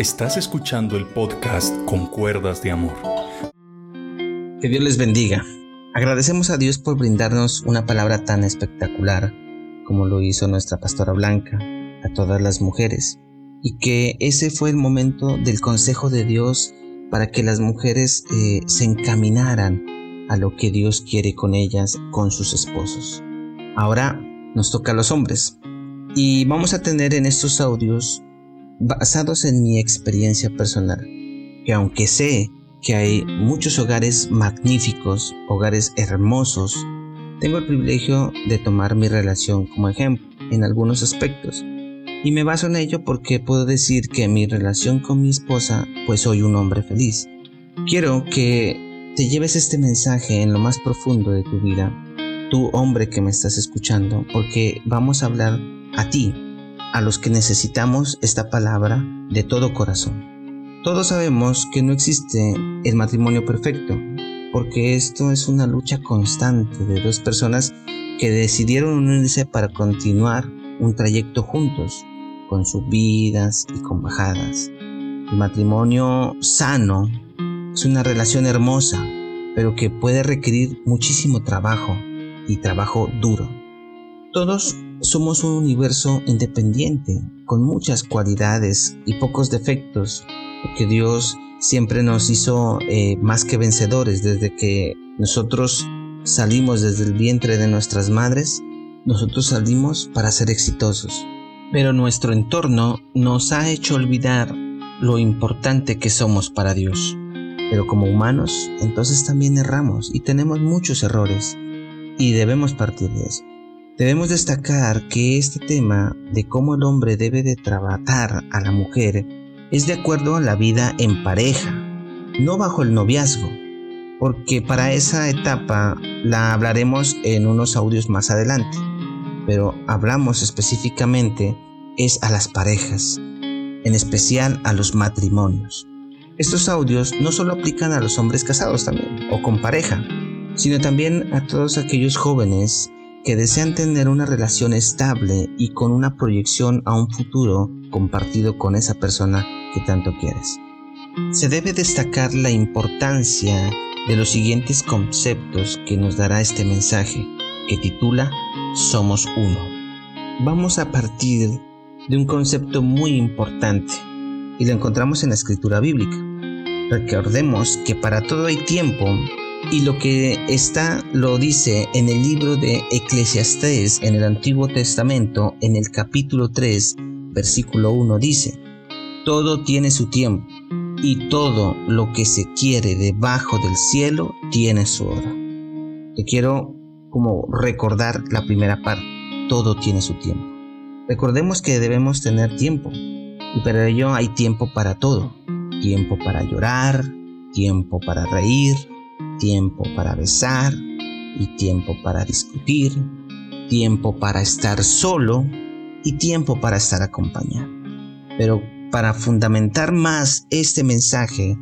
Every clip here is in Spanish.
Estás escuchando el podcast Con Cuerdas de Amor. Que Dios les bendiga. Agradecemos a Dios por brindarnos una palabra tan espectacular como lo hizo nuestra pastora Blanca a todas las mujeres. Y que ese fue el momento del consejo de Dios para que las mujeres eh, se encaminaran a lo que Dios quiere con ellas, con sus esposos. Ahora nos toca a los hombres. Y vamos a tener en estos audios, basados en mi experiencia personal, que aunque sé que hay muchos hogares magníficos, hogares hermosos, tengo el privilegio de tomar mi relación como ejemplo en algunos aspectos. Y me baso en ello porque puedo decir que mi relación con mi esposa, pues soy un hombre feliz. Quiero que te lleves este mensaje en lo más profundo de tu vida tú hombre que me estás escuchando, porque vamos a hablar a ti, a los que necesitamos esta palabra de todo corazón. Todos sabemos que no existe el matrimonio perfecto, porque esto es una lucha constante de dos personas que decidieron unirse para continuar un trayecto juntos, con sus vidas y con bajadas. El matrimonio sano es una relación hermosa, pero que puede requerir muchísimo trabajo, y trabajo duro. Todos somos un universo independiente, con muchas cualidades y pocos defectos, porque Dios siempre nos hizo eh, más que vencedores desde que nosotros salimos desde el vientre de nuestras madres, nosotros salimos para ser exitosos. Pero nuestro entorno nos ha hecho olvidar lo importante que somos para Dios. Pero como humanos, entonces también erramos y tenemos muchos errores y debemos partir de eso. Debemos destacar que este tema de cómo el hombre debe de tratar a la mujer es de acuerdo a la vida en pareja, no bajo el noviazgo, porque para esa etapa la hablaremos en unos audios más adelante, pero hablamos específicamente es a las parejas, en especial a los matrimonios. Estos audios no solo aplican a los hombres casados también, o con pareja, sino también a todos aquellos jóvenes que desean tener una relación estable y con una proyección a un futuro compartido con esa persona que tanto quieres. Se debe destacar la importancia de los siguientes conceptos que nos dará este mensaje, que titula Somos uno. Vamos a partir de un concepto muy importante y lo encontramos en la escritura bíblica. Recordemos que para todo hay tiempo y lo que está lo dice en el libro de Eclesiastés en el Antiguo Testamento, en el capítulo 3, versículo 1 dice, Todo tiene su tiempo, y todo lo que se quiere debajo del cielo tiene su hora. Te quiero como recordar la primera parte, todo tiene su tiempo. Recordemos que debemos tener tiempo, y para ello hay tiempo para todo. Tiempo para llorar, tiempo para reír, tiempo para besar y tiempo para discutir, tiempo para estar solo y tiempo para estar acompañado. Pero para fundamentar más este mensaje,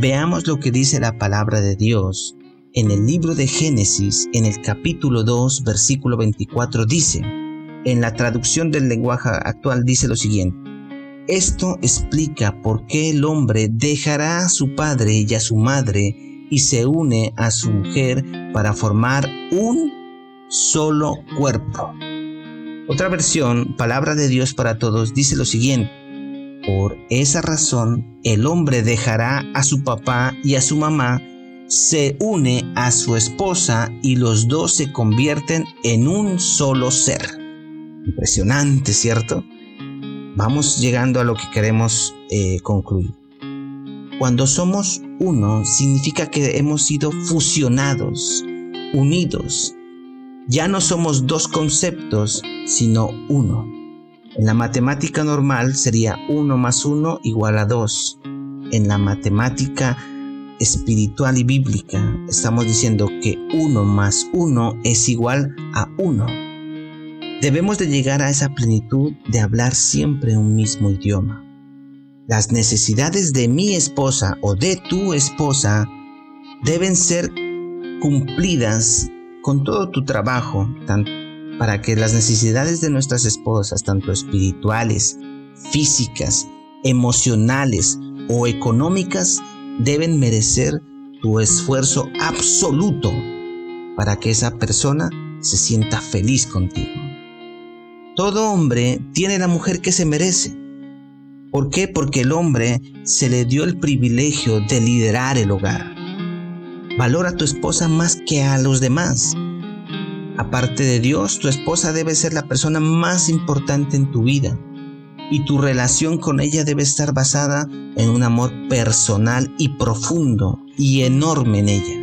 veamos lo que dice la palabra de Dios. En el libro de Génesis, en el capítulo 2, versículo 24, dice, en la traducción del lenguaje actual dice lo siguiente, esto explica por qué el hombre dejará a su padre y a su madre y se une a su mujer para formar un solo cuerpo. Otra versión, Palabra de Dios para Todos, dice lo siguiente. Por esa razón, el hombre dejará a su papá y a su mamá, se une a su esposa y los dos se convierten en un solo ser. Impresionante, ¿cierto? Vamos llegando a lo que queremos eh, concluir. Cuando somos uno, significa que hemos sido fusionados, unidos. Ya no somos dos conceptos, sino uno. En la matemática normal sería uno más uno igual a dos. En la matemática espiritual y bíblica estamos diciendo que uno más uno es igual a uno. Debemos de llegar a esa plenitud de hablar siempre un mismo idioma las necesidades de mi esposa o de tu esposa deben ser cumplidas con todo tu trabajo, para que las necesidades de nuestras esposas, tanto espirituales, físicas emocionales o económicas deben merecer tu esfuerzo absoluto para que esa persona se sienta feliz contigo. Todo hombre tiene la mujer que se merece. ¿Por qué? Porque el hombre se le dio el privilegio de liderar el hogar. Valora a tu esposa más que a los demás. Aparte de Dios, tu esposa debe ser la persona más importante en tu vida y tu relación con ella debe estar basada en un amor personal y profundo y enorme en ella.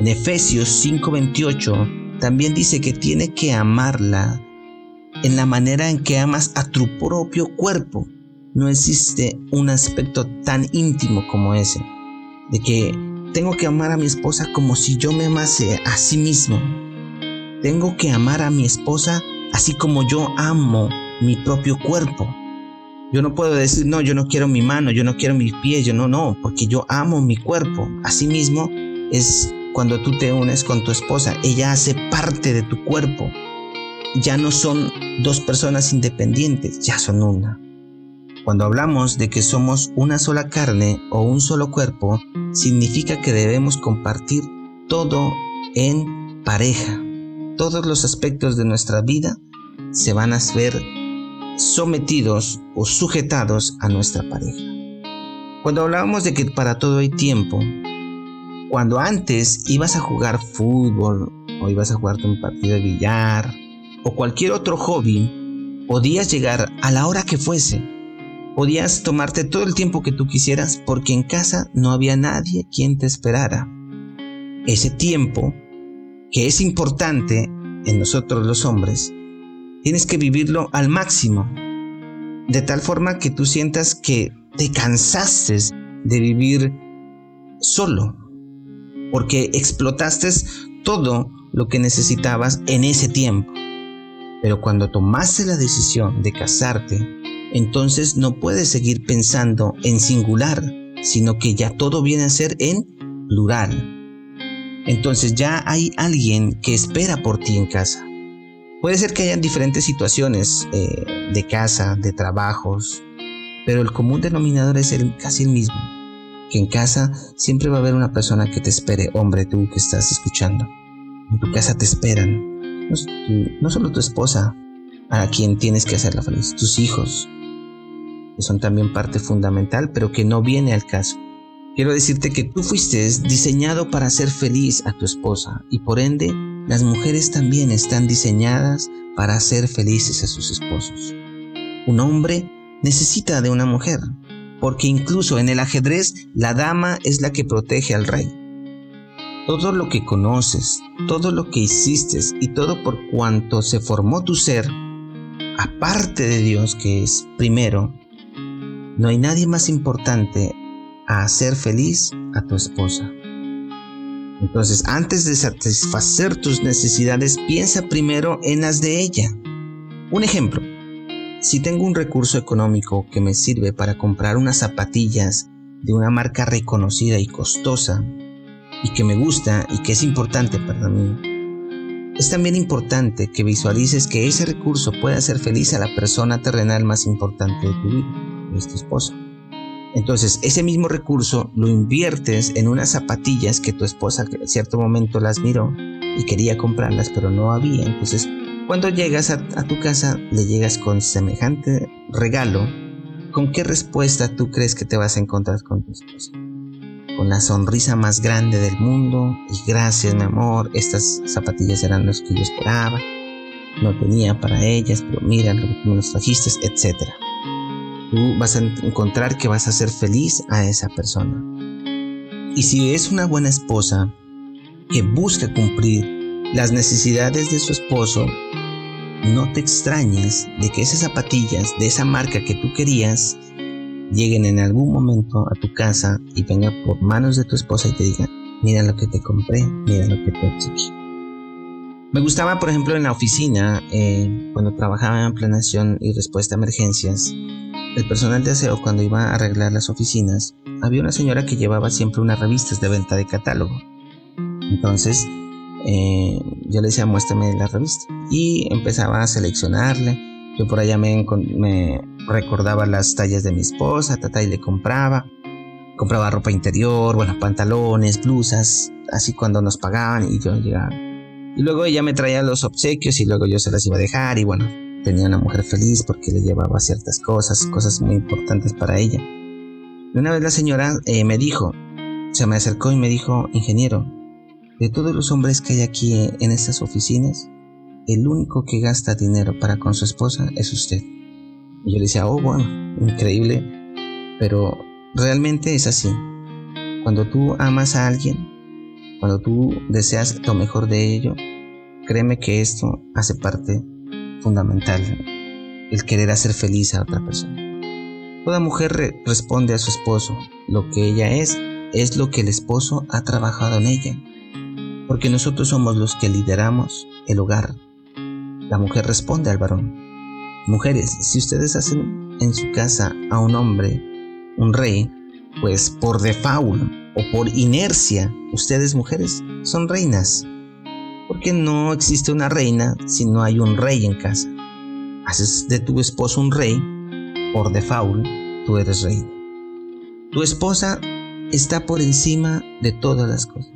En Efesios 5:28 también dice que tiene que amarla en la manera en que amas a tu propio cuerpo. No existe un aspecto tan íntimo como ese, de que tengo que amar a mi esposa como si yo me amase a sí mismo. Tengo que amar a mi esposa así como yo amo mi propio cuerpo. Yo no puedo decir, no, yo no quiero mi mano, yo no quiero mis pies, yo no, no, porque yo amo mi cuerpo. Asimismo, es cuando tú te unes con tu esposa, ella hace parte de tu cuerpo. Ya no son dos personas independientes, ya son una. Cuando hablamos de que somos una sola carne o un solo cuerpo, significa que debemos compartir todo en pareja. Todos los aspectos de nuestra vida se van a ver sometidos o sujetados a nuestra pareja. Cuando hablábamos de que para todo hay tiempo, cuando antes ibas a jugar fútbol o ibas a jugar un partido de billar o cualquier otro hobby, podías llegar a la hora que fuese Podías tomarte todo el tiempo que tú quisieras porque en casa no había nadie quien te esperara. Ese tiempo, que es importante en nosotros los hombres, tienes que vivirlo al máximo, de tal forma que tú sientas que te cansaste de vivir solo, porque explotaste todo lo que necesitabas en ese tiempo. Pero cuando tomaste la decisión de casarte, entonces no puedes seguir pensando en singular, sino que ya todo viene a ser en plural. Entonces ya hay alguien que espera por ti en casa. Puede ser que hayan diferentes situaciones eh, de casa, de trabajos, pero el común denominador es el, casi el mismo. Que en casa siempre va a haber una persona que te espere, hombre, tú que estás escuchando. En tu casa te esperan. No, solo tu esposa, a quien tienes que hacerla feliz, tus hijos, que son también parte fundamental, pero que no viene al caso. Quiero decirte que tú fuiste diseñado para ser feliz a tu esposa y por ende las mujeres también están diseñadas para ser felices a sus esposos. Un hombre necesita de una mujer, porque incluso en el ajedrez la dama es la que protege al rey. Todo lo que conoces, todo lo que hiciste y todo por cuanto se formó tu ser, aparte de Dios que es primero, no hay nadie más importante a hacer feliz a tu esposa. Entonces, antes de satisfacer tus necesidades, piensa primero en las de ella. Un ejemplo, si tengo un recurso económico que me sirve para comprar unas zapatillas de una marca reconocida y costosa, y que me gusta y que es importante para mí, es también importante que visualices que ese recurso puede hacer feliz a la persona terrenal más importante de tu vida es tu esposo. Entonces, ese mismo recurso lo inviertes en unas zapatillas que tu esposa en cierto momento las miró y quería comprarlas, pero no había. Entonces, cuando llegas a, tu casa, le llegas con semejante regalo. ¿Con qué respuesta tú crees que te vas a encontrar con tu esposa? Con la sonrisa más grande del mundo y gracias, mi amor, estas zapatillas eran las que yo esperaba. No tenía para ellas, pero mira lo que me los trajiste, tú vas a encontrar que vas a ser feliz a esa persona. Y si es una buena esposa que busca cumplir las necesidades de su esposo, no te extrañes de que esas zapatillas de esa marca que tú querías lleguen en algún momento a tu casa y venga por manos de tu esposa y te digan, mira lo que te compré, mira lo que te exigí. Me gustaba, por ejemplo, en la oficina, eh, cuando trabajaba en planeación y respuesta a emergencias, el personal de aseo cuando iba a arreglar las oficinas, había una señora que llevaba siempre unas revistas de venta de catálogo. Entonces, eh, yo le decía, muéstrame la revista. Y empezaba a seleccionarle. Yo por allá me, recordaba las tallas de mi esposa, tata, y le compraba. Compraba ropa interior, bueno, pantalones, blusas, así cuando nos pagaban y yo llegaba. Y luego ella me traía los obsequios y luego yo se las iba a dejar y bueno, tenía una mujer feliz porque le llevaba ciertas cosas, cosas muy importantes para ella. Una vez la señora eh, me dijo, se me acercó y me dijo, ingeniero, de todos los hombres que hay aquí en estas oficinas, el único que gasta dinero para con su esposa es usted. Y yo le decía, oh, bueno, increíble, pero realmente es así. Cuando tú amas a alguien, cuando tú deseas lo mejor de ello, créeme que esto hace parte fundamental, el querer hacer feliz a otra persona. Toda mujer responde a su esposo, lo que ella es, es lo que el esposo ha trabajado en ella, porque nosotros somos los que lideramos el hogar. La mujer responde al varón. Mujeres, si ustedes hacen en su casa a un hombre un rey, pues por default o por inercia, ustedes mujeres son reinas. Porque no existe una reina si no hay un rey en casa. Haces de tu esposo un rey, por default, tú eres reina. Tu esposa está por encima de todas las cosas,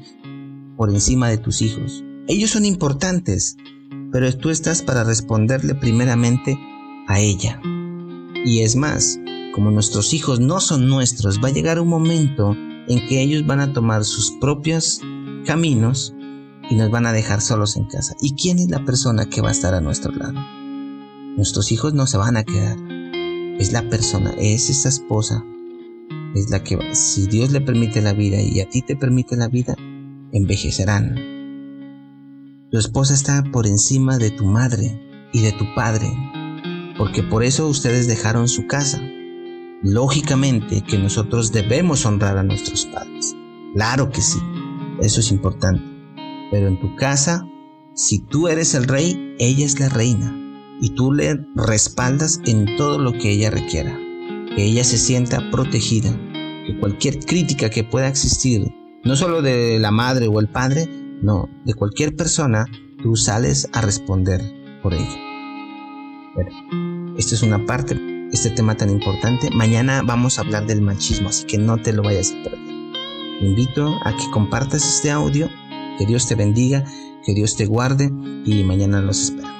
por encima de tus hijos. Ellos son importantes, pero tú estás para responderle primeramente a ella. Y es más, como nuestros hijos no son nuestros, va a llegar un momento en que ellos van a tomar sus propios caminos y nos van a dejar solos en casa. ¿Y quién es la persona que va a estar a nuestro lado? Nuestros hijos no se van a quedar. Es la persona, es esa esposa, es la que, si Dios le permite la vida y a ti te permite la vida, envejecerán. Tu esposa está por encima de tu madre y de tu padre, porque por eso ustedes dejaron su casa. Lógicamente que nosotros debemos honrar a nuestros padres. Claro que sí, eso es importante. Pero en tu casa, si tú eres el rey, ella es la reina. Y tú le respaldas en todo lo que ella requiera. Que ella se sienta protegida. Que cualquier crítica que pueda existir, no solo de la madre o el padre, no, de cualquier persona, tú sales a responder por ella. Bueno, esta es una parte este tema tan importante. Mañana vamos a hablar del machismo, así que no te lo vayas a perder. Te invito a que compartas este audio, que Dios te bendiga, que Dios te guarde y mañana los espero.